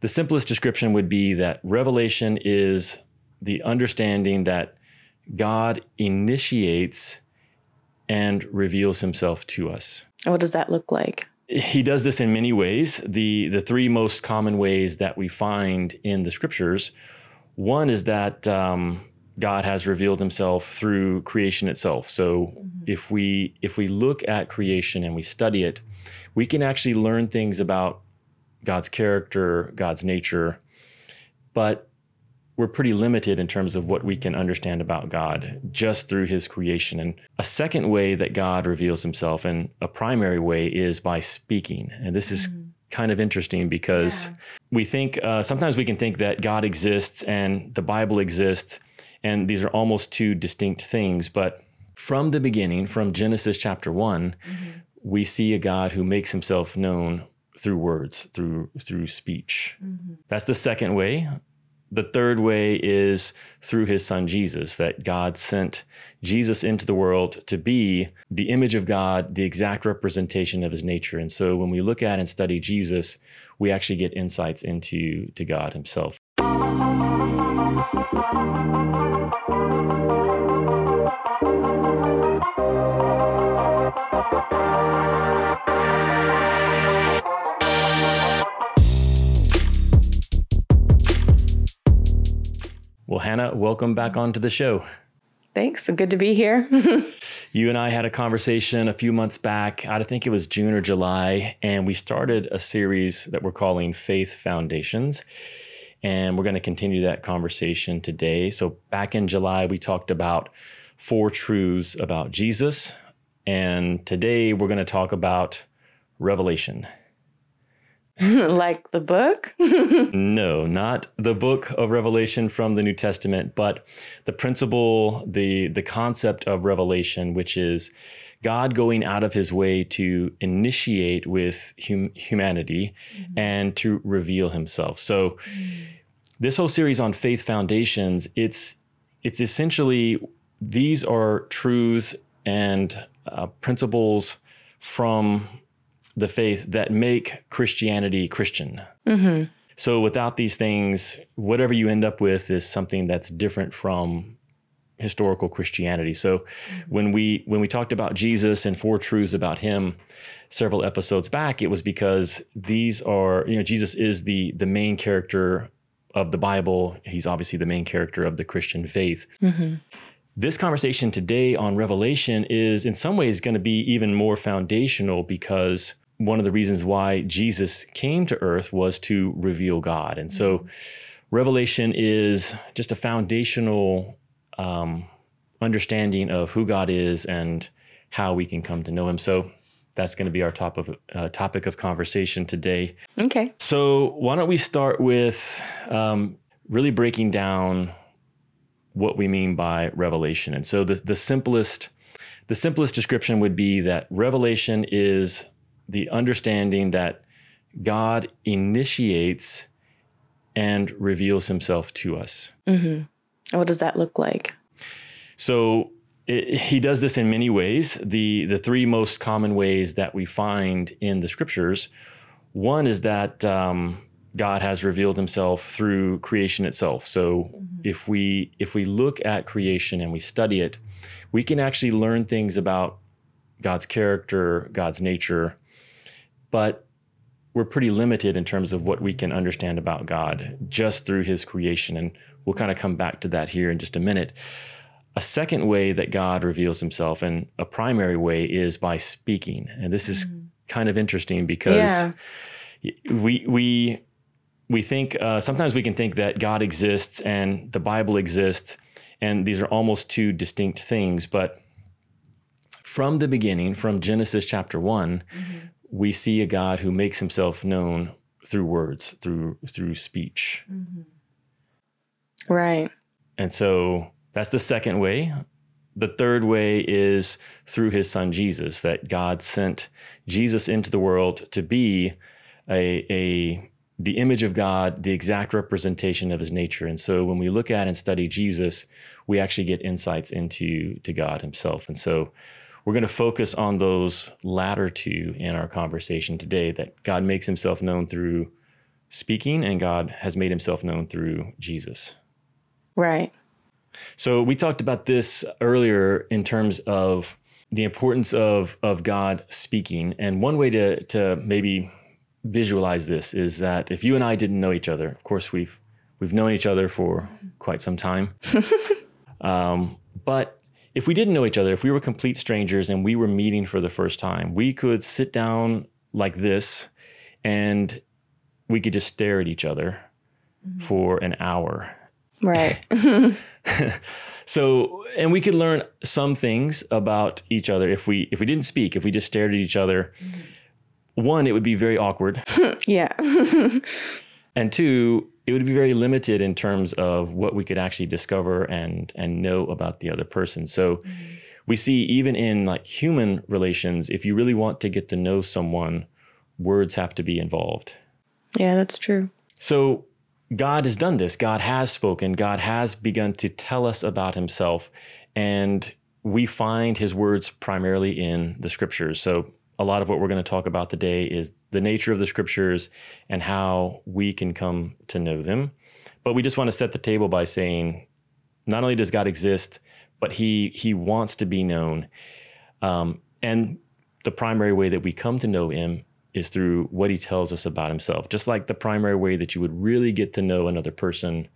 the simplest description would be that revelation is the understanding that God initiates and reveals himself to us. What does that look like? He does this in many ways. The the three most common ways that we find in the scriptures, one is that um, God has revealed himself through creation itself. So mm-hmm. if we if we look at creation and we study it, we can actually learn things about God's character, God's nature, but we're pretty limited in terms of what we can understand about God just through his creation. And a second way that God reveals himself, and a primary way, is by speaking. And this is mm. kind of interesting because yeah. we think uh, sometimes we can think that God exists and the Bible exists, and these are almost two distinct things. But from the beginning, from Genesis chapter one, mm-hmm. we see a God who makes himself known through words, through through speech. Mm-hmm. That's the second way the third way is through his son Jesus, that God sent Jesus into the world to be the image of God, the exact representation of his nature. And so when we look at and study Jesus, we actually get insights into to God himself. Welcome back onto the show. Thanks. Good to be here. you and I had a conversation a few months back. I think it was June or July, and we started a series that we're calling Faith Foundations. And we're going to continue that conversation today. So, back in July, we talked about four truths about Jesus. And today, we're going to talk about revelation. like the book? no, not the book of Revelation from the New Testament, but the principle, the the concept of revelation, which is God going out of his way to initiate with hum- humanity mm-hmm. and to reveal himself. So mm-hmm. this whole series on faith foundations, it's it's essentially these are truths and uh, principles from the faith that make Christianity Christian. Mm-hmm. So without these things, whatever you end up with is something that's different from historical Christianity. So mm-hmm. when we when we talked about Jesus and four truths about him several episodes back, it was because these are, you know, Jesus is the the main character of the Bible. He's obviously the main character of the Christian faith. Mm-hmm. This conversation today on Revelation is in some ways going to be even more foundational because one of the reasons why Jesus came to earth was to reveal God. And so, mm-hmm. revelation is just a foundational um, understanding of who God is and how we can come to know Him. So, that's going to be our top of uh, topic of conversation today. Okay. So, why don't we start with um, really breaking down what we mean by revelation? And so, the the simplest the simplest description would be that revelation is the understanding that God initiates and reveals himself to us. Mm-hmm. What does that look like? So it, he does this in many ways. The, the three most common ways that we find in the scriptures one is that um, God has revealed himself through creation itself. So mm-hmm. if we if we look at creation and we study it, we can actually learn things about God's character, God's nature, but we're pretty limited in terms of what we can understand about God just through his creation. And we'll kind of come back to that here in just a minute. A second way that God reveals himself, and a primary way, is by speaking. And this is mm-hmm. kind of interesting because yeah. we, we, we think uh, sometimes we can think that God exists and the Bible exists, and these are almost two distinct things. But from the beginning, from Genesis chapter one, mm-hmm we see a God who makes himself known through words, through through speech. Mm-hmm. Right. And so that's the second way. The third way is through his son Jesus, that God sent Jesus into the world to be a, a the image of God, the exact representation of his nature. And so when we look at and study Jesus, we actually get insights into to God himself. And so we're going to focus on those latter two in our conversation today that God makes himself known through speaking, and God has made himself known through Jesus. Right. So we talked about this earlier in terms of the importance of of God speaking. And one way to to maybe visualize this is that if you and I didn't know each other, of course we've we've known each other for quite some time. um, but if we didn't know each other, if we were complete strangers and we were meeting for the first time, we could sit down like this and we could just stare at each other mm-hmm. for an hour. Right. so and we could learn some things about each other if we if we didn't speak if we just stared at each other mm-hmm. one it would be very awkward yeah. and two it would be very limited in terms of what we could actually discover and and know about the other person so mm-hmm. we see even in like human relations if you really want to get to know someone words have to be involved yeah, that's true. so God has done this. God has spoken. God has begun to tell us about himself. And we find his words primarily in the scriptures. So a lot of what we're going to talk about today is the nature of the scriptures and how we can come to know them. But we just want to set the table by saying not only does God exist, but he he wants to be known. Um, and the primary way that we come to know him is through what he tells us about himself. Just like the primary way that you would really get to know another person,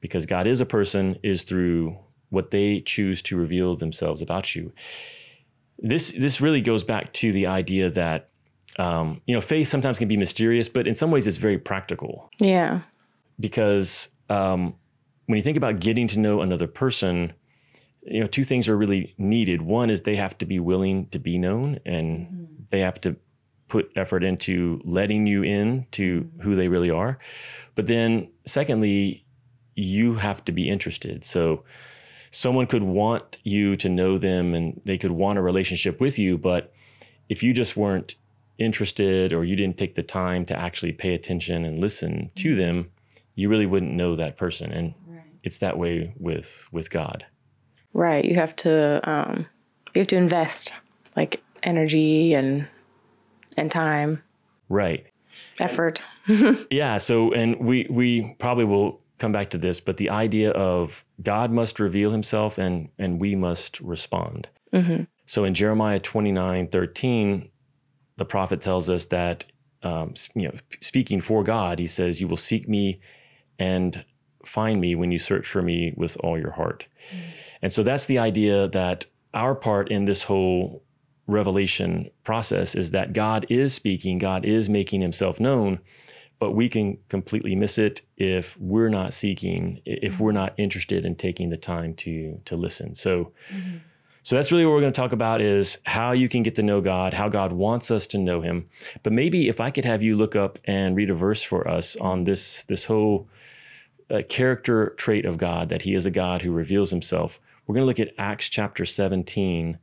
because God is a person, is through what they choose to reveal themselves about you. This this really goes back to the idea that um, you know faith sometimes can be mysterious, but in some ways it's very practical Yeah. because um, when you think about getting to know another person, you know, two things are really needed. One is they have to be willing to be known, and they have to put effort into letting you in to who they really are. But then, secondly, you have to be interested. So, someone could want you to know them, and they could want a relationship with you, but if you just weren't interested or you didn't take the time to actually pay attention and listen to them, you really wouldn't know that person. And it's that way with with God. Right. You have to um you have to invest like energy and and time, Right. effort. Yeah. So, and we we probably will come back to this, but the idea of God must reveal Himself and and we must respond. So in Jeremiah twenty nine thirteen, the prophet tells us that um, you know speaking for God, he says, "You will seek me and find me when you search for me with all your heart." And so that's the idea that our part in this whole revelation process is that God is speaking, God is making himself known, but we can completely miss it if we're not seeking, if we're not interested in taking the time to to listen. So so that's really what we're going to talk about is how you can get to know God, how God wants us to know him. But maybe if I could have you look up and read a verse for us on this this whole uh, character trait of God that he is a God who reveals himself. We're going to look at Acts chapter 17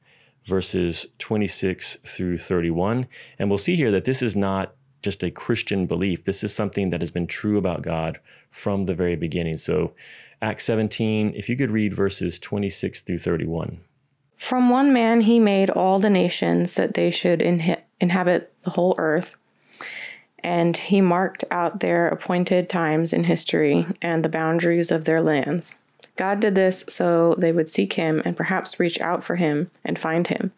verses 26 through 31 and we'll see here that this is not just a Christian belief. This is something that has been true about God from the very beginning. So Acts 17, if you could read verses 26 through 31. From one man he made all the nations that they should inhi- inhabit the whole earth. And he marked out their appointed times in history and the boundaries of their lands. God did this so they would seek him and perhaps reach out for him and find him,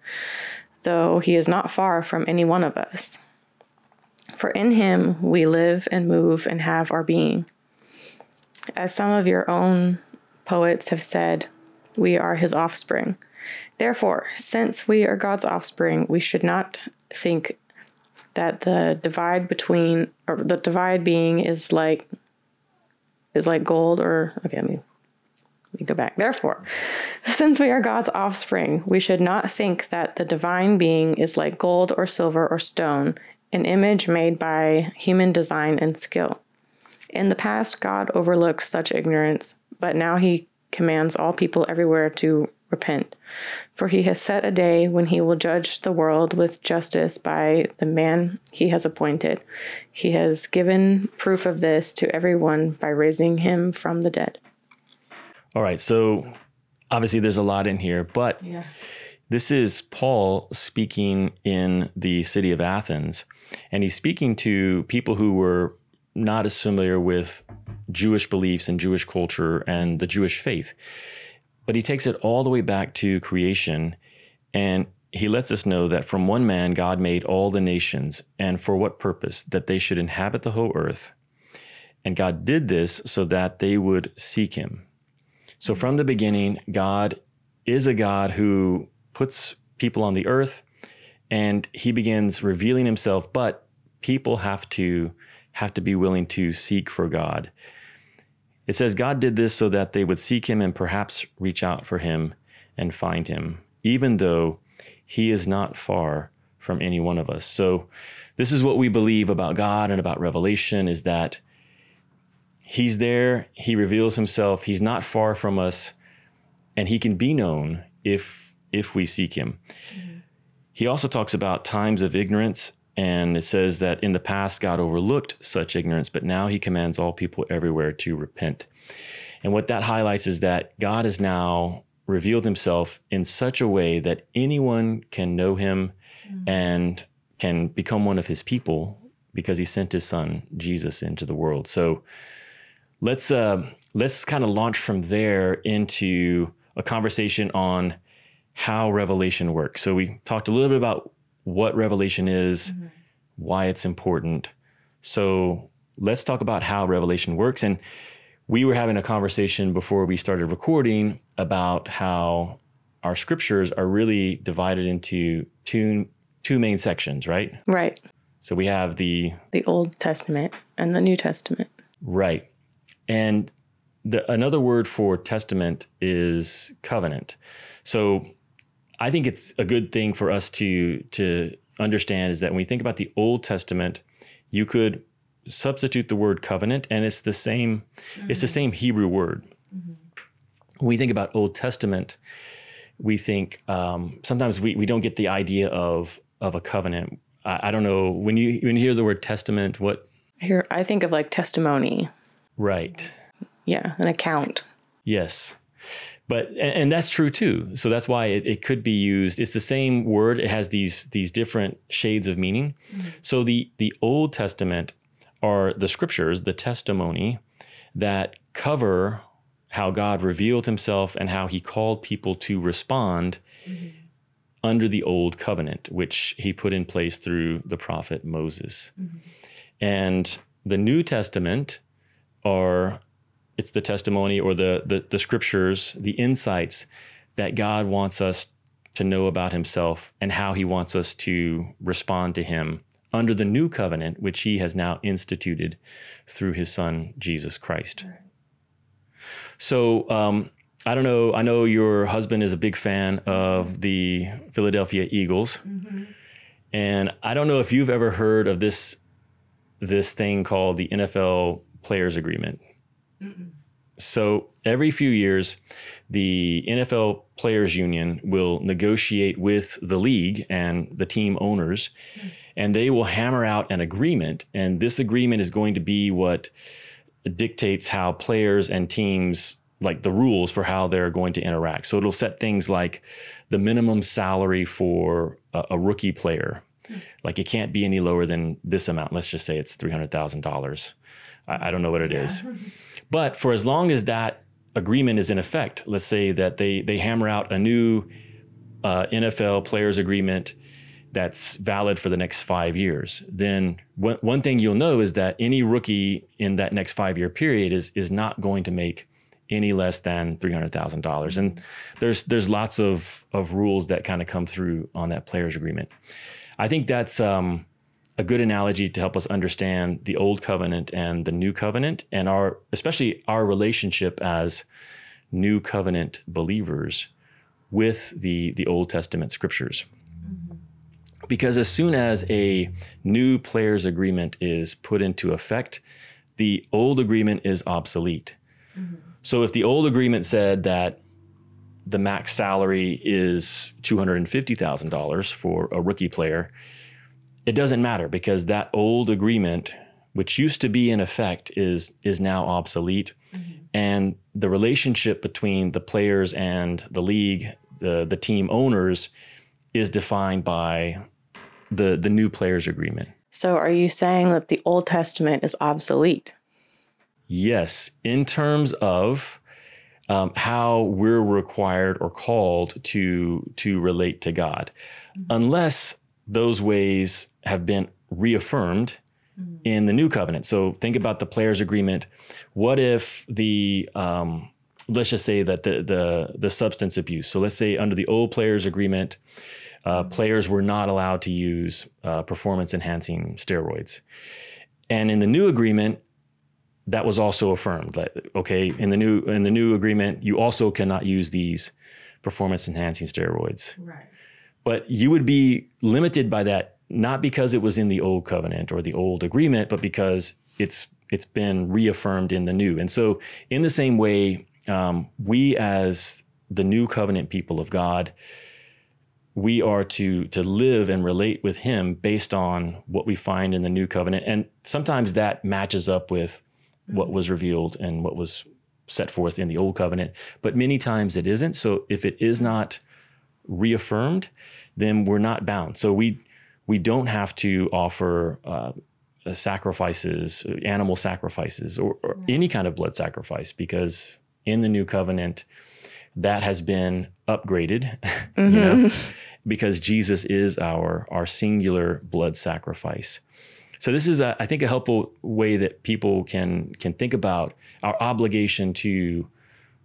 though he is not far from any one of us. For in him we live and move and have our being. As some of your own poets have said, we are his offspring. Therefore, since we are God's offspring, we should not think that the divide between or the divide being is like is like gold or okay, let me let me go back. Therefore, since we are God's offspring, we should not think that the divine being is like gold or silver or stone, an image made by human design and skill. In the past, God overlooked such ignorance, but now he commands all people everywhere to repent. For he has set a day when he will judge the world with justice by the man he has appointed. He has given proof of this to everyone by raising him from the dead. All right, so obviously there's a lot in here, but Yeah. This is Paul speaking in the city of Athens, and he's speaking to people who were not as familiar with Jewish beliefs and Jewish culture and the Jewish faith. But he takes it all the way back to creation and he lets us know that from one man God made all the nations and for what purpose? That they should inhabit the whole earth. And God did this so that they would seek him. So from the beginning, God is a God who puts people on the earth and he begins revealing himself, but people have to have to be willing to seek for God. It says God did this so that they would seek him and perhaps reach out for him and find him, even though he is not far from any one of us. So this is what we believe about God and about revelation is that he's there, he reveals himself, he's not far from us, and he can be known if if we seek him. Mm-hmm. He also talks about times of ignorance and it says that in the past, God overlooked such ignorance, but now he commands all people everywhere to repent. And what that highlights is that God has now revealed himself in such a way that anyone can know him mm-hmm. and can become one of his people because he sent his son Jesus into the world. So let's uh, let's kind of launch from there into a conversation on how revelation works. So we talked a little bit about what revelation is, mm-hmm. why it's important. So let's talk about how revelation works. And we were having a conversation before we started recording about how our scriptures are really divided into two two main sections, right? Right. So we have the the Old Testament and the New Testament. Right. And the another word for testament is covenant. So I think it's a good thing for us to to understand is that when we think about the Old Testament, you could substitute the word covenant, and it's the same. Mm-hmm. It's the same Hebrew word. Mm-hmm. When we think about Old Testament, we think um, sometimes we, we don't get the idea of of a covenant. I, I, don't know when you when you hear the word testament, what I hear I think of like testimony. Right. Yeah, an account. Yes but and, that's true too so that's why it, it, could be used it's the same word it has these these different shades of meaning mm-hmm. so the the old testament are the scriptures the testimony that cover how god revealed himself and how he called people to respond mm-hmm. under the old covenant which he put in place through the prophet moses mm-hmm. and the new testament are it's the testimony or the, the, the scriptures, the insights that God wants us to know about himself and how he wants us to respond to him under the new covenant, which he has now instituted through his son, Jesus Christ. So, um, I don't know. I know your husband is a big fan of the Philadelphia Eagles. Mm-hmm. And I don't know if you've ever heard of this this thing called the NFL players agreement. So every few years, the NFL Players Union will negotiate with the league and the team owners, mm-hmm. and they will hammer out an agreement. And this agreement is going to be what dictates how players and teams like the rules for how they're going to interact. So it'll set things like the minimum salary for a, a rookie player. Mm-hmm. Like it can't be any lower than this amount. Let's just say it's three hundred thousand dollars. I, I, don't know what it yeah. is. But for as long as that agreement is in effect, let's say that they they hammer out a new uh, NFL players agreement that's valid for the next five years, then one, thing you'll know is that any rookie in that next five year period is is not going to make any less than three hundred thousand dollars. And there's there's lots of of rules that kind of come through on that players agreement. I think that's um, a good analogy to help us understand the old covenant and the new covenant and our especially our relationship as new covenant believers with the the Old Testament scriptures. Mm-hmm. Because as soon as a new players agreement is put into effect, the old agreement is obsolete. Mm-hmm. So if the old agreement said that the max salary is $250,000 for a rookie player, it doesn't matter because that old agreement, which used to be in effect, is is now obsolete, mm-hmm. and the relationship between the players and the league, the the team owners, is defined by the the new players agreement. So, are you saying that the Old Testament is obsolete? Yes, in terms of um, how we're required or called to to relate to God, unless those ways have been reaffirmed in the new covenant. So think about the players' agreement. What if the um, let's just say that the the the substance abuse. So let's say under the old players' agreement, uh, players were not allowed to use uh, performance enhancing steroids, and in the new agreement, that was also affirmed. Like, okay, in the new in the new agreement, you also cannot use these performance enhancing steroids. Right. But you would be limited by that not because it was in the old covenant or the old agreement, but because it's it's been reaffirmed in the new. And so, in the same way, um, we as the new covenant people of God, we are to to live and relate with Him based on what we find in the new covenant, and sometimes that matches up with what was revealed and what was set forth in the old covenant. But many times it isn't. So if it is not reaffirmed, then we're not bound. So we we don't have to offer uh, sacrifices, animal sacrifices, or, or any kind of blood sacrifice, because in the new covenant, that has been upgraded, you know, because Jesus is our our singular blood sacrifice. So this is, a, I think, a helpful way that people can can think about our obligation to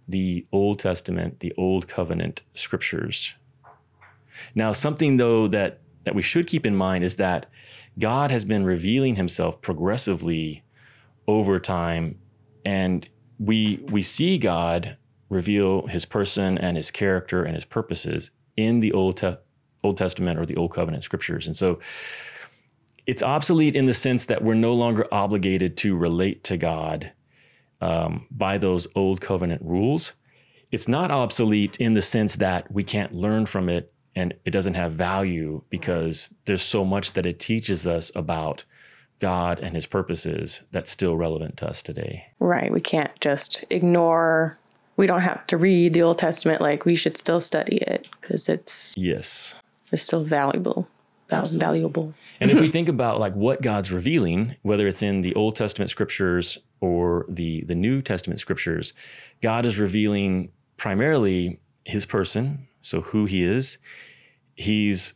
the Old Testament, the Old Covenant scriptures. Now, something though that that we should keep in mind is that God has been revealing himself progressively over time and we we see God reveal his person and his character and his purposes in the Old Te- Old Testament or the Old Covenant scriptures. And so it's obsolete in the sense that we're no longer obligated to relate to God um, by those Old Covenant rules. It's not obsolete in the sense that we can't learn from it and it doesn't have value because there's so much that it teaches us about God and his purposes that's still relevant to us today. Right. We can't just ignore, we don't have to read the Old Testament. Like, we should still study it because it's, Yes. it's still valuable. Val- valuable. And if we think about like what God's revealing, whether it's in the Old Testament scriptures or the the New Testament scriptures, God is revealing primarily his person, so who he is. He's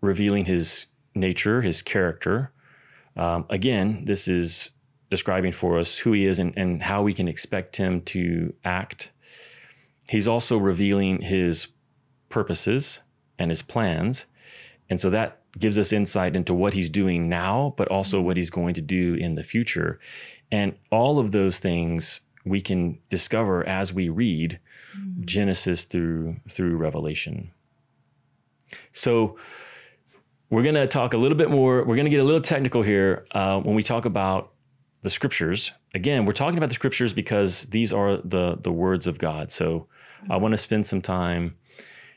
revealing his nature, his character. Um, again, this is describing for us who he is and, and how we can expect him to act. He's also revealing his purposes and his plans. And so that gives us insight into what he's doing now, but also what he's going to do in the future. And all of those things we can discover as we read Genesis through through Revelation. So we're going to talk a little bit more. We're going to get a little technical here uh, when we talk about the scriptures. Again, we're talking about the scriptures because these are the the words of God. So I want to spend some time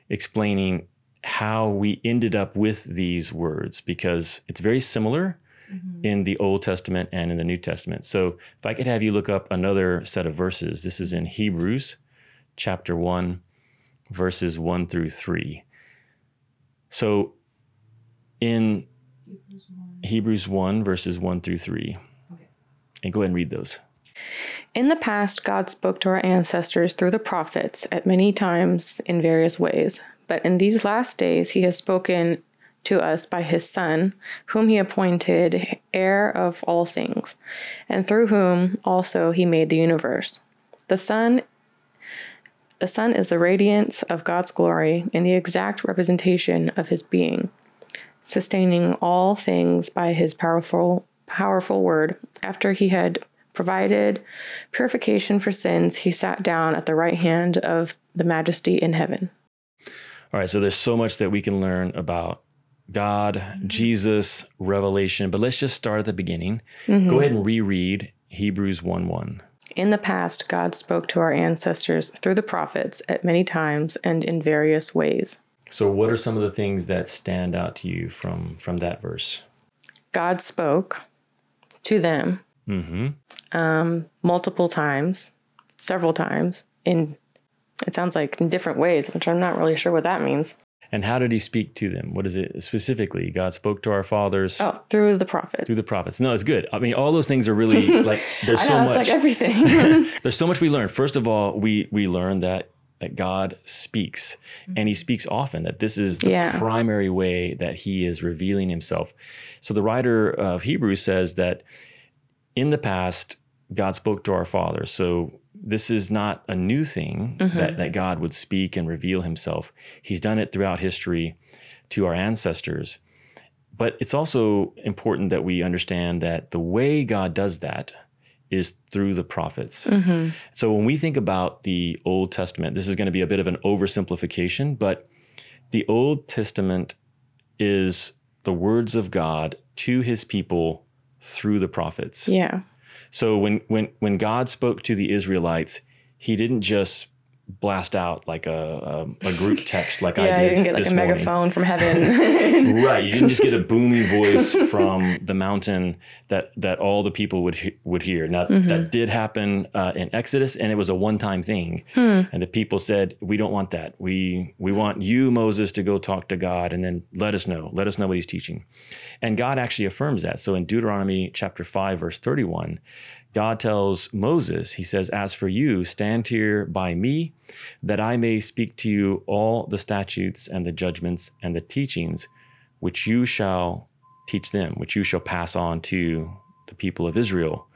explaining how we ended up with these words because it's very similar in the Old Testament and in the New Testament. So if I could have you look up another set of verses, this is in Hebrews chapter 1, verses 1 through 3. So in Hebrews 1, verses 1 through 3, and go ahead and read those. In the past, God spoke to our ancestors through the prophets at many times in various ways. But in these last days, he has spoken to us by his Son, whom he appointed heir of all things, and through whom also he made the universe. The Son the son is the radiance of God's glory and the exact representation of his being, sustaining all things by his powerful powerful word. After he had provided purification for sins, he sat down at the right hand of the majesty in heaven. All right, so there's so much that we can learn about God, Jesus, Revelation, but let's just start at the beginning. Mm-hmm. Go ahead and reread Hebrews 1 1. In the past, God spoke to our ancestors through the prophets at many times and in various ways. So, what are some of the things that stand out to you from from that verse? God spoke to them Mm-hmm. multiple times, several times, in it sounds like in different ways, which I'm not really sure what that means. And how did he speak to them? What is it specifically? God spoke to our fathers Oh, through the prophets. through the prophets. No, it's good. I mean, all those things are really like there's I so know, it's much. like everything. there's so much we learn. First of all, we we learn that that God speaks, and He mm-hmm. speaks often. That this is the Yeah. primary way that He is revealing Himself. So the writer of Hebrews says that in the past, God spoke to our fathers. So this is not a new thing mm-hmm. that, that God would speak and reveal himself. He's done it throughout history to our ancestors. But it's also important that we understand that the way God does that is through the prophets. Mm-hmm. So when we think about the Old Testament, this is going to be a bit of an oversimplification, but the Old Testament is the words of God to his people through the prophets. yeah. So when when when God spoke to the Israelites, he didn't just blast out like a a, a group text like I Yeah, did you didn't get like a morning. megaphone from heaven. Right, you didn't just get a booming voice from the mountain that that all the people would he- would hear. Now Mm-hmm. that did happen uh, in Exodus, and it was a one time thing. Hmm. And the people said, "We don't want that. We we want you, Moses, to go talk to God, and then let us know. Let us know what He's teaching." And God actually affirms that. So in Deuteronomy chapter five, verse thirty one. God tells Moses, he says, As for you, stand here by me, that I may speak to you all the statutes and the judgments and the teachings which you shall teach them, which you shall pass on to the people of Israel,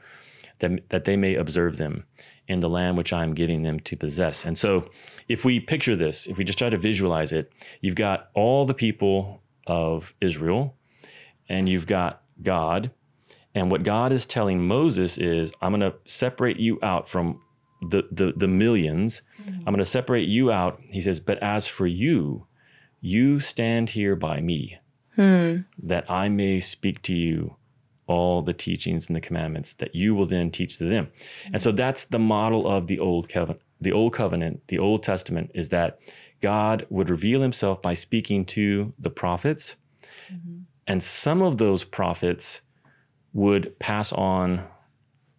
that, that they may observe them in the land which I am giving them to possess. And so, if we picture this, if we just try to visualize it, you've got all the people of Israel, and you've got God. And what God is telling Moses is, I'm going to separate you out from the, the, the 1000000s mm-hmm. I'm going to separate you out. He says, but as for you, you stand here by me, hmm. that I may speak to you all the teachings and the commandments that you will then teach to them. And so mm-hmm. that's the model of the old covenant. The old covenant, the Old Testament, is that God would reveal himself by speaking to the prophets. Mm-hmm. And some of those prophets would pass on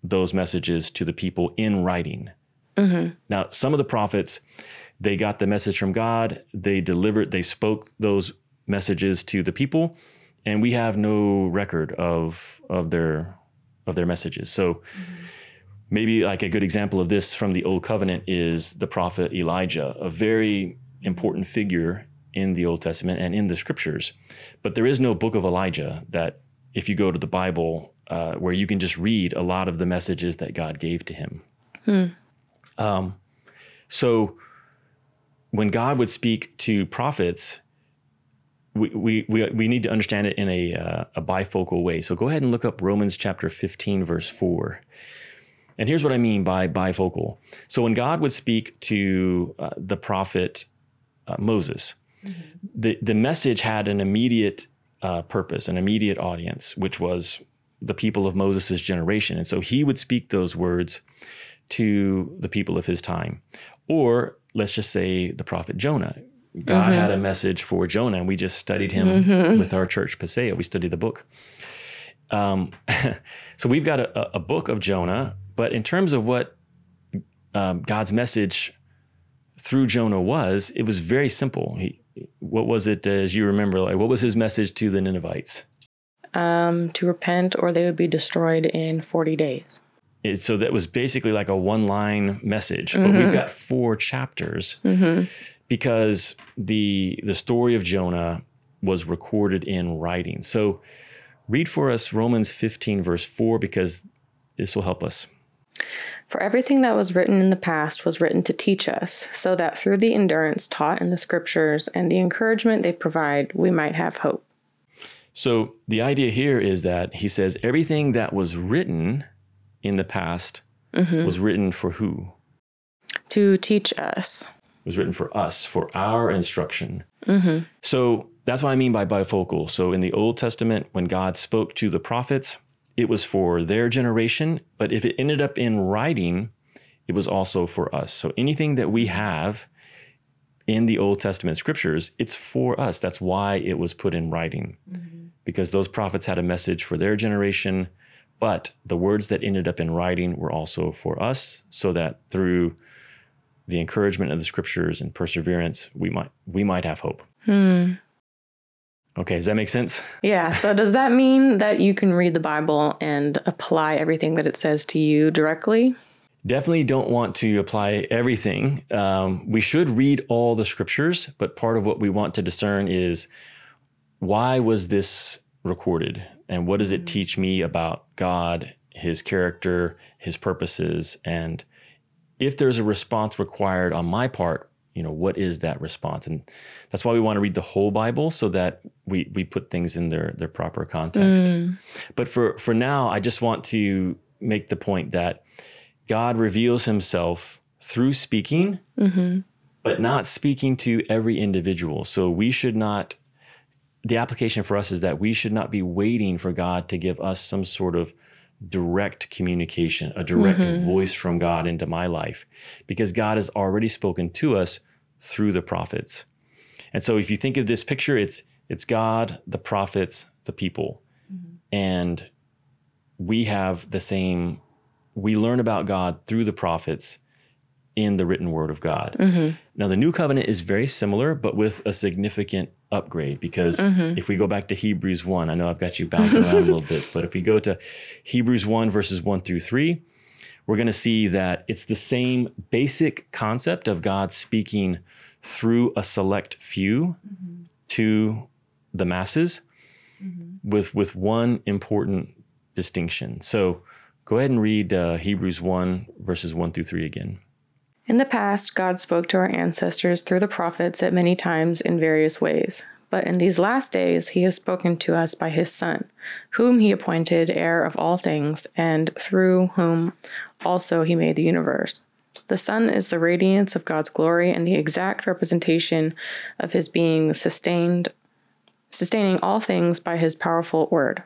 those messages to the people in writing. Mm-hmm. Now, some of the prophets, they got the message from God, they delivered, they spoke those messages to the people, and we have no record of of their of their messages. So mm-hmm. maybe like a good example of this from the old covenant is the prophet Elijah, a very important figure in the Old Testament and in the scriptures. But there is no book of Elijah that if you go to the Bible uh, where you can just read a lot of the messages that God gave to him. Um, so when God would speak to prophets, we, we, we, we need to understand it in a, uh, a bifocal way. So go ahead and look up Romans chapter 15, verse 4. And here's what I mean by bifocal. So when God would speak to uh, the prophet uh, Moses, the, the message had an immediate uh, purpose, an immediate audience, which was the people of Moses' generation. And so he would speak those words to the people of his time. Or let's just say the prophet Jonah. God had a message for Jonah, and we just studied him with our church, Paseo. We studied the book. Um, so we've got a, a book of Jonah, but in terms of what um, God's message through Jonah was, it was very simple. He, what was it, uh, as you remember? Like, what was his message to the Ninevites? um, to repent or they would be destroyed in 40 days. It, so that was basically like a one-line message, but we've mm-hmm. got four chapters mm-hmm. because the the story of Jonah was recorded in writing. So read for us Romans 15 verse 4 because this will help us. For everything that was written in the past was written to teach us, so that through the endurance taught in the scriptures and the encouragement they provide, we might have hope. So the idea here is that he says everything that was written in the past mm-hmm. was written for who? To teach us. It was written for us, for our instruction. Mm-hmm. So that's what I mean by bifocal. So in the Old Testament, when God spoke to the prophets, it was for their generation, but if it ended up in writing, it was also for us. So anything that we have in the Old Testament scriptures, it's for us. That's why it was put in writing, mm-hmm. because those prophets had a message for their generation, but the words that ended up in writing were also for us, so that through the encouragement of the scriptures and perseverance, we might we might have hope. Hmm. Okay, does that make sense? Yeah. So does that mean that you can read the Bible and apply everything that it says to you directly? Definitely don't want to apply everything. Um, we should read all the scriptures, but part of what we want to discern is why was this recorded and what does it teach me about God, his character, his purposes, and if there's a response required on my part, you know, what is that response? And that's why we want to read the whole Bible so that we we put things in their their proper context. Mm. But for for now, I just want to make the point that God reveals himself through speaking, mm-hmm. but not speaking to every individual. So we should not the application for us is that we should not be waiting for God to give us some sort of direct communication, a direct mm-hmm. voice from God into my life, because God has already spoken to us through the prophets. And so if you think of this picture, it's it's God, the prophets, the people. Mm-hmm. And we have the same we learn about God through the prophets in the written word of God. Mm-hmm. Now, the new covenant is very similar, but with a significant upgrade because mm-hmm. if we go back to Hebrews 1, I know I've got you bouncing around a little bit, but if we go to Hebrews 1, verses 1 through 3, we're going to see that it's the same basic concept of God speaking through a select few to the masses with, with one important distinction. So go ahead and read uh, Hebrews 1, verses 1 through 3 again. In the past, God spoke to our ancestors through the prophets at many times in various ways. But in these last days, he has spoken to us by his Son, whom he appointed heir of all things, and through whom also he made the universe. The son is the radiance of God's glory and the exact representation of his being sustained sustaining all things by his powerful word.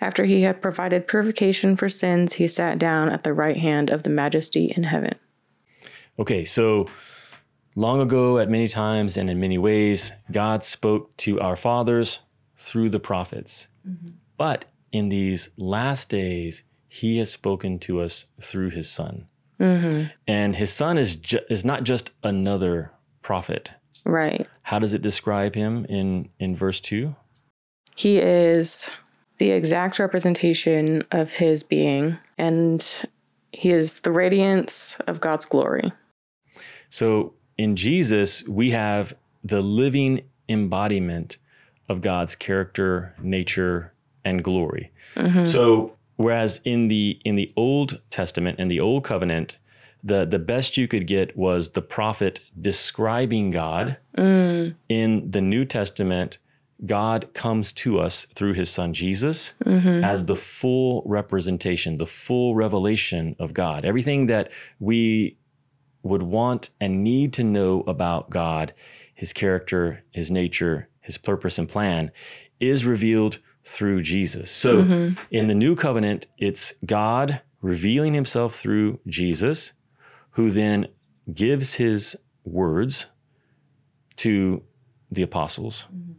After he had provided purification for sins, he sat down at the right hand of the majesty in heaven. Okay, so long ago, at many times and in many ways, God spoke to our fathers through the prophets. Mm-hmm. But in these last days, he has spoken to us through his son. Mm-hmm. And his son is, ju- is not just another prophet. Right. How does it describe him in, in verse 2? He is the exact representation of his being, and he is the radiance of God's glory. So in Jesus, we have the living embodiment of God's character, nature, and glory. Mm-hmm. So whereas in the in the Old Testament and the Old Covenant, the the best you could get was the prophet describing God. Mm. In the New Testament, God comes to us through his son Jesus mm-hmm. as the full representation, the full revelation of God. Everything that we would want and need to know about God, his character, his nature, his purpose and plan is revealed through Jesus. So mm-hmm. in the new covenant, it's God revealing himself through Jesus, who then gives his words to the apostles. Mm-hmm.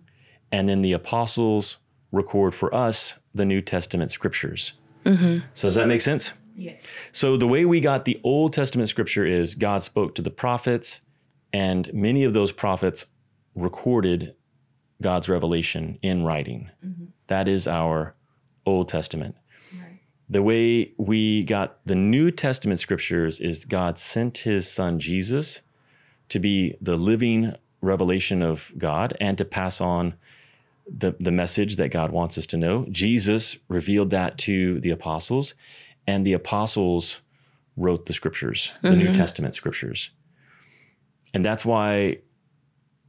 And then the apostles record for us the New Testament scriptures. Mm-hmm. So does that make sense? Yes. So the way we got the Old Testament scripture is God spoke to the prophets, and many of those prophets recorded God's revelation in writing. Mm-hmm. That is our Old Testament. The way we got the New Testament scriptures is God sent his son Jesus to be the living revelation of God and to pass on the, the message that God wants us to know. Jesus revealed that to the apostles, and the apostles wrote the scriptures, the New mm-hmm. Testament scriptures. And that's why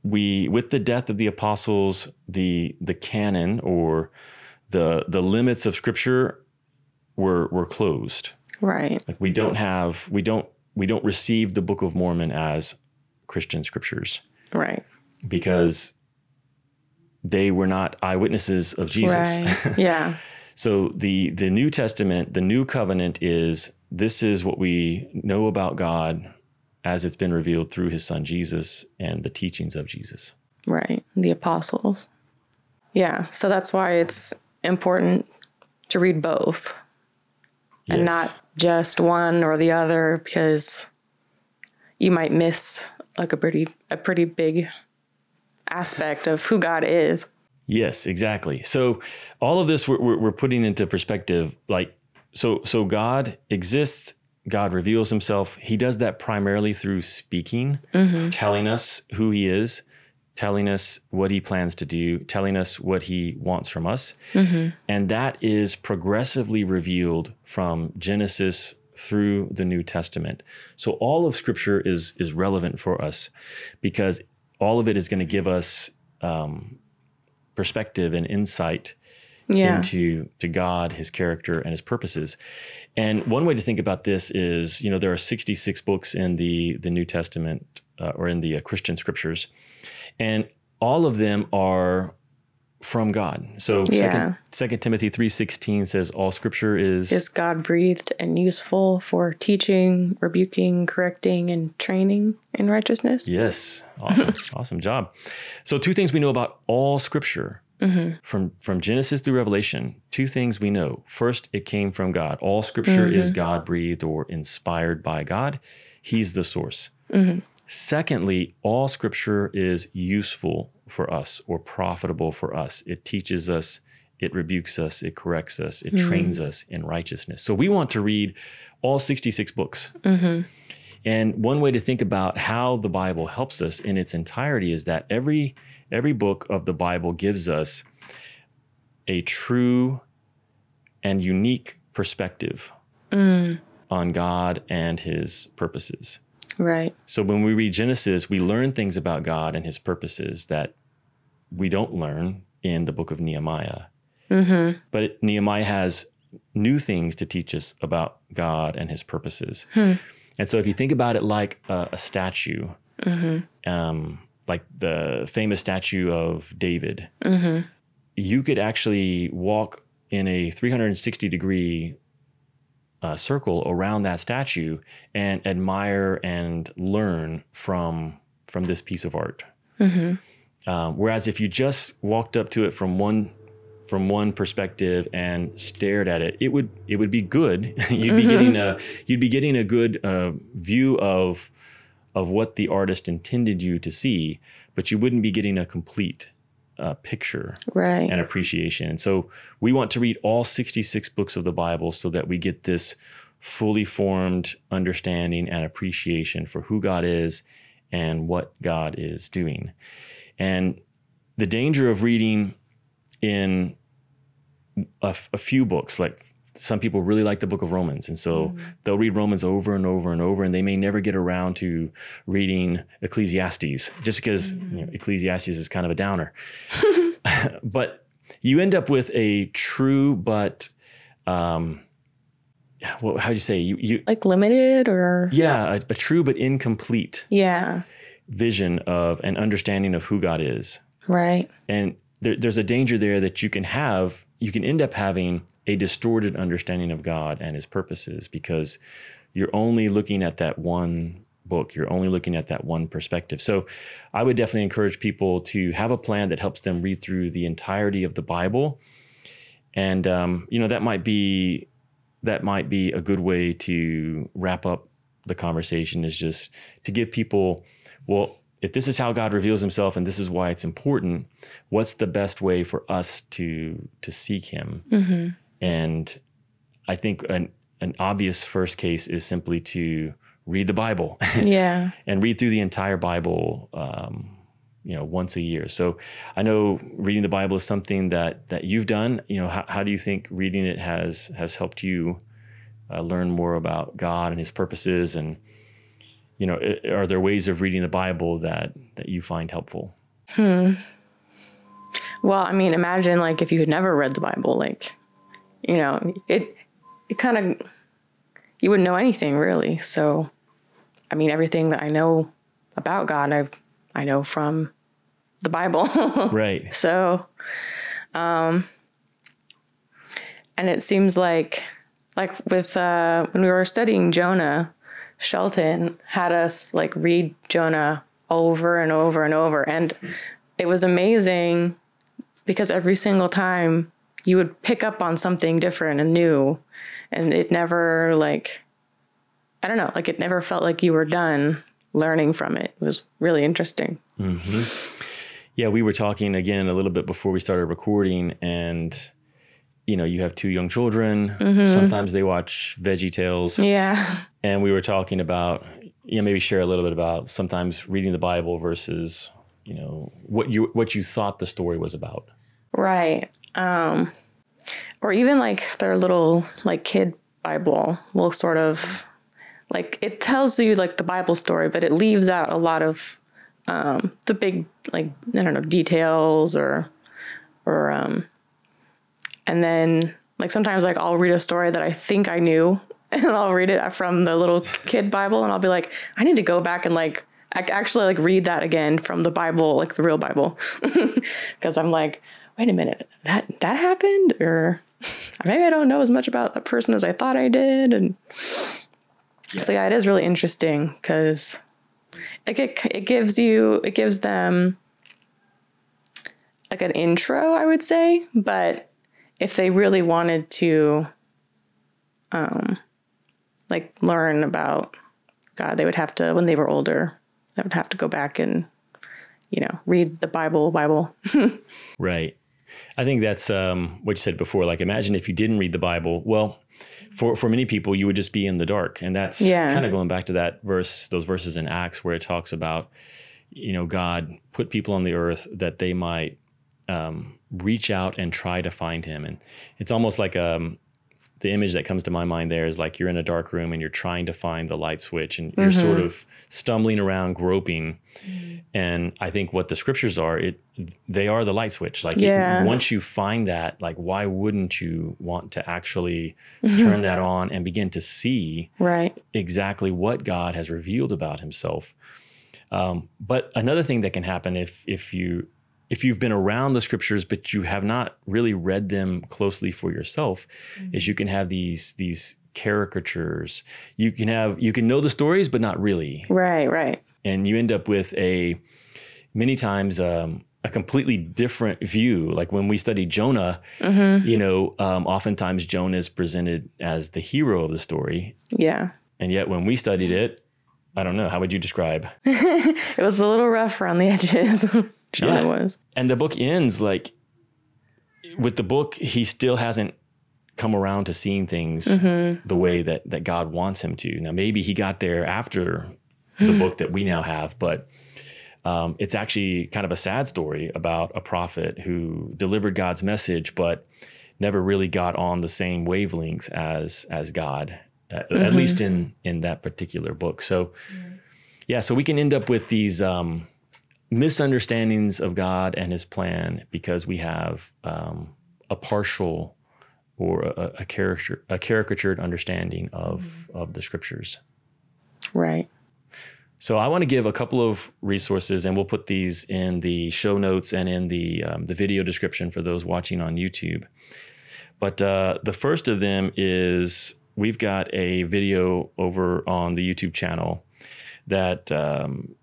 we with the death of the apostles, the the canon or the the limits of scripture were were closed. Right. Like we don't have we don't we don't receive the Book of Mormon as Christian scriptures Right. because they were not eyewitnesses of Jesus. Right. yeah. So the the New Testament, the New Covenant is this is what we know about God as it's been revealed through his son Jesus and the teachings of Jesus. Right. The apostles. Yeah. So that's why it's important to read both and not just one or the other because you might miss like a pretty a pretty big aspect of who God is. Yes, exactly. So all of this we're, we're, we're putting into perspective. Like, so so God exists. God reveals Himself. He does that primarily through speaking, telling us who He is, telling us what He plans to do, telling us what He wants from us, and that is progressively revealed from Genesis through the New Testament. So all of Scripture is is relevant for us because all of it is going to give us um, perspective and insight Yeah. into to God, His character, and His purposes. And one way to think about this is, you know, there are 66 books in the the New Testament uh, or in the uh, Christian scriptures, and all of them are from God. So Yeah. second, second Timothy 3:16 says all scripture is, is God breathed and useful for teaching, rebuking, correcting, and training in righteousness? Yes, awesome, awesome job. So, two things we know about all Scripture Mm-hmm. from from Genesis through Revelation. Two things we know. First, it came from God. All Scripture is mm-hmm. God breathed or inspired by God. He's the source. Mm-hmm. Secondly, all Scripture is useful for us or profitable for us. It teaches us. It rebukes us, it corrects us, it trains us in righteousness. So we want to read all 66 books. And one way to think about how the Bible helps us in its entirety is that every every book of the Bible gives us a true and unique perspective mm. on God and his purposes. Right. So when we read Genesis, we learn things about God and his purposes that we don't learn in the book of Nehemiah. Mm-hmm. But it, Nehemiah has new things to teach us about God and his purposes. Hmm. And so if you think about it like a, a statue, mm-hmm. um, like the famous statue of David, you could actually walk in a 360 degree uh, circle around that statue and admire and learn from from this piece of art. Um, whereas if you just walked up to it from one from one perspective and stared at it, it would it would be good. you'd be getting a you'd be getting a good uh, view of of what the artist intended you to see, but you wouldn't be getting a complete uh, picture Right. and appreciation. And so we want to read all 66 books of the Bible so that we get this fully formed understanding and appreciation for who God is and what God is doing. And the danger of reading in a, f- a few books, like some people really like the book of Romans. And so they'll read Romans over and over and over, and they may never get around to reading Ecclesiastes just because you know, Ecclesiastes is kind of a downer. but you end up with a true but um well, how do you say you, you like limited or yeah a, a true but incomplete yeah. vision of an understanding of who god is Right. and there, there's a danger there that you can have you can end up having a distorted understanding of god and his purposes because you're only looking at that one book. You're only looking at that one perspective. So i would definitely encourage people to have a plan that helps them read through the entirety of the bible. And um, you know that might be that might be a good way to wrap up the conversation is just to give people well if this is how god reveals himself and this is why it's important what's the best way for us to to seek him and i think an, an obvious first case is simply to read the bible. Yeah. and read through the entire bible um, you know once a year. So i know reading the bible is something that that you've done. You know how, how do you think reading it has has helped you uh, learn more about god and his purposes? And you know i- are there ways of reading the bible that that you find helpful? Hmm. Well, I mean, imagine like if you had never read the Bible, like, you know, it it kind of you wouldn't know anything really. So, I mean, everything that I know about God, I I know from the Bible. right so, um, and it seems like like with uh, when we were studying Jonah, Shelton had us like read Jonah over and over and over, and it was amazing because every single time you would pick up on something different and new and it never like i don't know like it never felt like you were done learning from it it was really interesting mm-hmm. Yeah, we were talking again a little bit before we started recording, and you know, you have two young children. Mm-hmm. Sometimes they watch VeggieTales, Yeah. and we were talking about, you know, maybe share a little bit about sometimes reading the Bible versus, you know, what you what you thought the story was about. Right. Um, or even like their little like kid Bible will sort of like it tells you like the Bible story, but it leaves out a lot of um, the big like I don't know details or or um, and then like sometimes like I'll read a story that I think I knew and I'll read it from the little kid Bible and I'll be like I need to go back and like actually like read that again from the Bible like the real Bible because I'm like wait a minute that that happened? Or maybe I don't know as much about that person as I thought I did. And so yeah it is really interesting because it, it it gives you it gives them like an intro I would say. But if they really wanted to um like learn about God they would have to when they were older they would have to go back and you know read the Bible Bible. Right. I think that's um, what you said before. Like, imagine if you didn't read the Bible. Well, for for many people, you would just be in the dark, and that's Yeah. kind of going back to that verse, those verses in Acts where it talks about, you know, God put people on the earth that they might um, reach out and try to find Him, and it's almost like um, the image that comes to my mind there is like you're in a dark room and you're trying to find the light switch, and you're sort mm-hmm. of stumbling around, groping. Mm-hmm. And I think what the scriptures are, it they are the light switch. Like it- once you find that, like why wouldn't you want to actually mm-hmm. turn that on and begin to see right exactly what God has revealed about Himself? Um, but another thing that can happen if if you if you've been around the scriptures but you have not really read them closely for yourself, is you can have these these caricatures. You can have you can know the stories but not really. Right right. And you end up with a many times um, a completely different view. Like when we study Jonah, you know, um, oftentimes Jonah is presented as the hero of the story, yeah. And yet when we studied it, I don't know how would you describe? it was a little rough around the edges Jonah Yeah. was And the book ends like with the book, he still hasn't come around to seeing things the way that that God wants him to. Now maybe he got there after the book that we now have, but um, it's actually kind of a sad story about a prophet who delivered God's message, but never really got on the same wavelength as as God, at, at least in in that particular book. So, yeah, so we can end up with these um, misunderstandings of God and His plan because we have um, a partial or a, a caricature a caricatured understanding of of the Scriptures. right So I want to give a couple of resources, and we'll put these in the show notes and in the um, the video description for those watching on YouTube. But uh, the first of them is we've got a video over on the YouTube channel that um,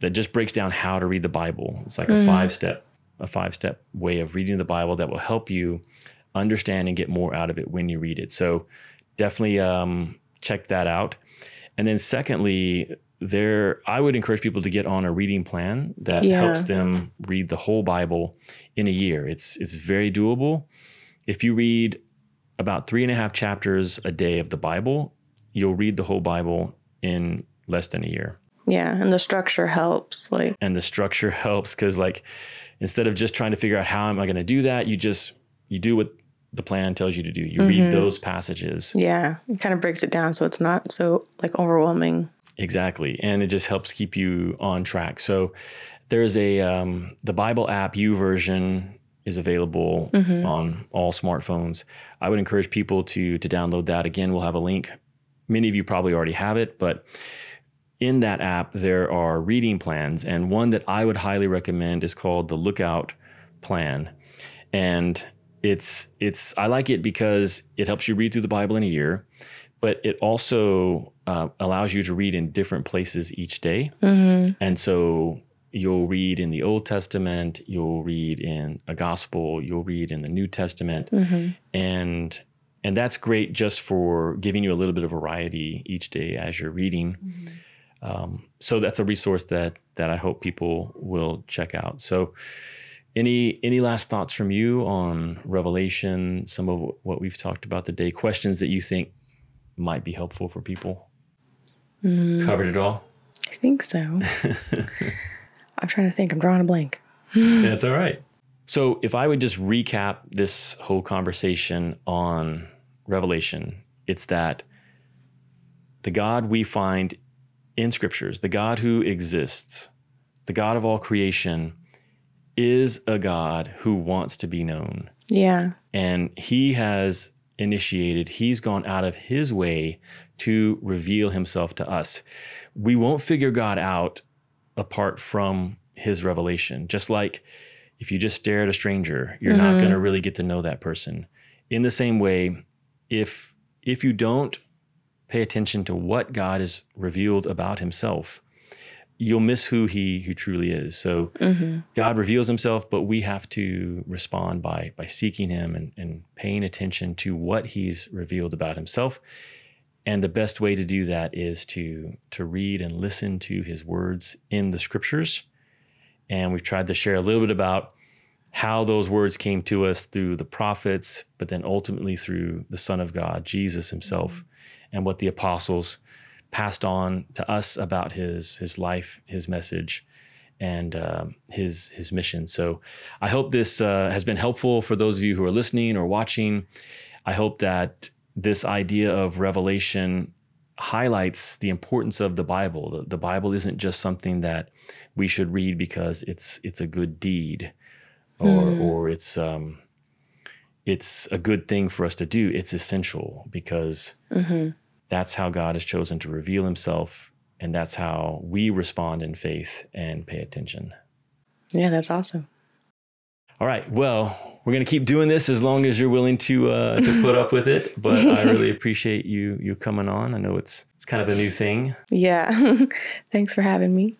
that just breaks down how to read the Bible. It's like a five step a five step way of reading the Bible that will help you understand and get more out of it when you read it. So definitely um, check that out. And then secondly, there I would encourage people to get on a reading plan that Yeah. helps them read the whole Bible in a year. It's it's very doable. If you read about three and a half chapters a day of the Bible, you'll read the whole Bible in less than a year. Yeah and the structure helps like And the structure helps because like instead of just trying to figure out how am I going to do that, you just you do what the plan tells you to do. You read those passages. yeah it kind of breaks it down so it's not so like overwhelming Exactly. And it just helps keep you on track. So there's a um, the Bible app YouVersion is available on all smartphones. I would encourage people to to download that. Again, we'll have a link. Many of you probably already have it, but in that app there are reading plans and one that I would highly recommend is called the Lookout plan. And it's it's I like it because it helps you read through the Bible in a year, but it also uh, allows you to read in different places each day. Mm-hmm. And so you'll read in the Old Testament, you'll read in a gospel, you'll read in the New Testament, mm-hmm. and and that's great just for giving you a little bit of variety each day as you're reading. Mm-hmm. Um, so that's a resource that that I hope people will check out. So, any any last thoughts from you on Revelation? Some of what we've talked about today. Questions that you think might be helpful for people. Mm. Covered it all. I think so. I'm trying to think. I'm drawing a blank. That's all right. So, if I would just recap this whole conversation on Revelation, it's that the God we find in scriptures, the God who exists, the God of all creation, is a God who wants to be known. Yeah. And he has initiated, he's gone out of his way to reveal himself to us. We won't figure God out apart from his revelation. Just like if you just stare at a stranger, you're mm-hmm. not going to really get to know that person. In the same way, if if you don't pay attention to what God has revealed about himself, you'll miss who he who truly is. So mm-hmm. God reveals himself, but we have to respond by by seeking him and, and paying attention to what he's revealed about himself. And the best way to do that is to to read and listen to his words in the scriptures. And we've tried to share a little bit about how those words came to us through the prophets, but then ultimately through the Son of God, Jesus himself. Mm-hmm and what the apostles passed on to us about his his life, his message, and um, his his mission. So I hope this uh, has been helpful for those of you who are listening or watching. I hope that this idea of revelation highlights the importance of the Bible. The, the Bible isn't just something that we should read because it's it's a good deed, or mm. or it's um, it's a good thing for us to do. It's essential because mm-hmm. That's how God has chosen to reveal himself. And that's how we respond in faith and pay attention. Yeah, that's awesome. All right. Well, we're going to keep doing this as long as you're willing to uh, to put up with it. But I really appreciate you you coming on. I know it's it's kind of a new thing. Yeah. Thanks for having me.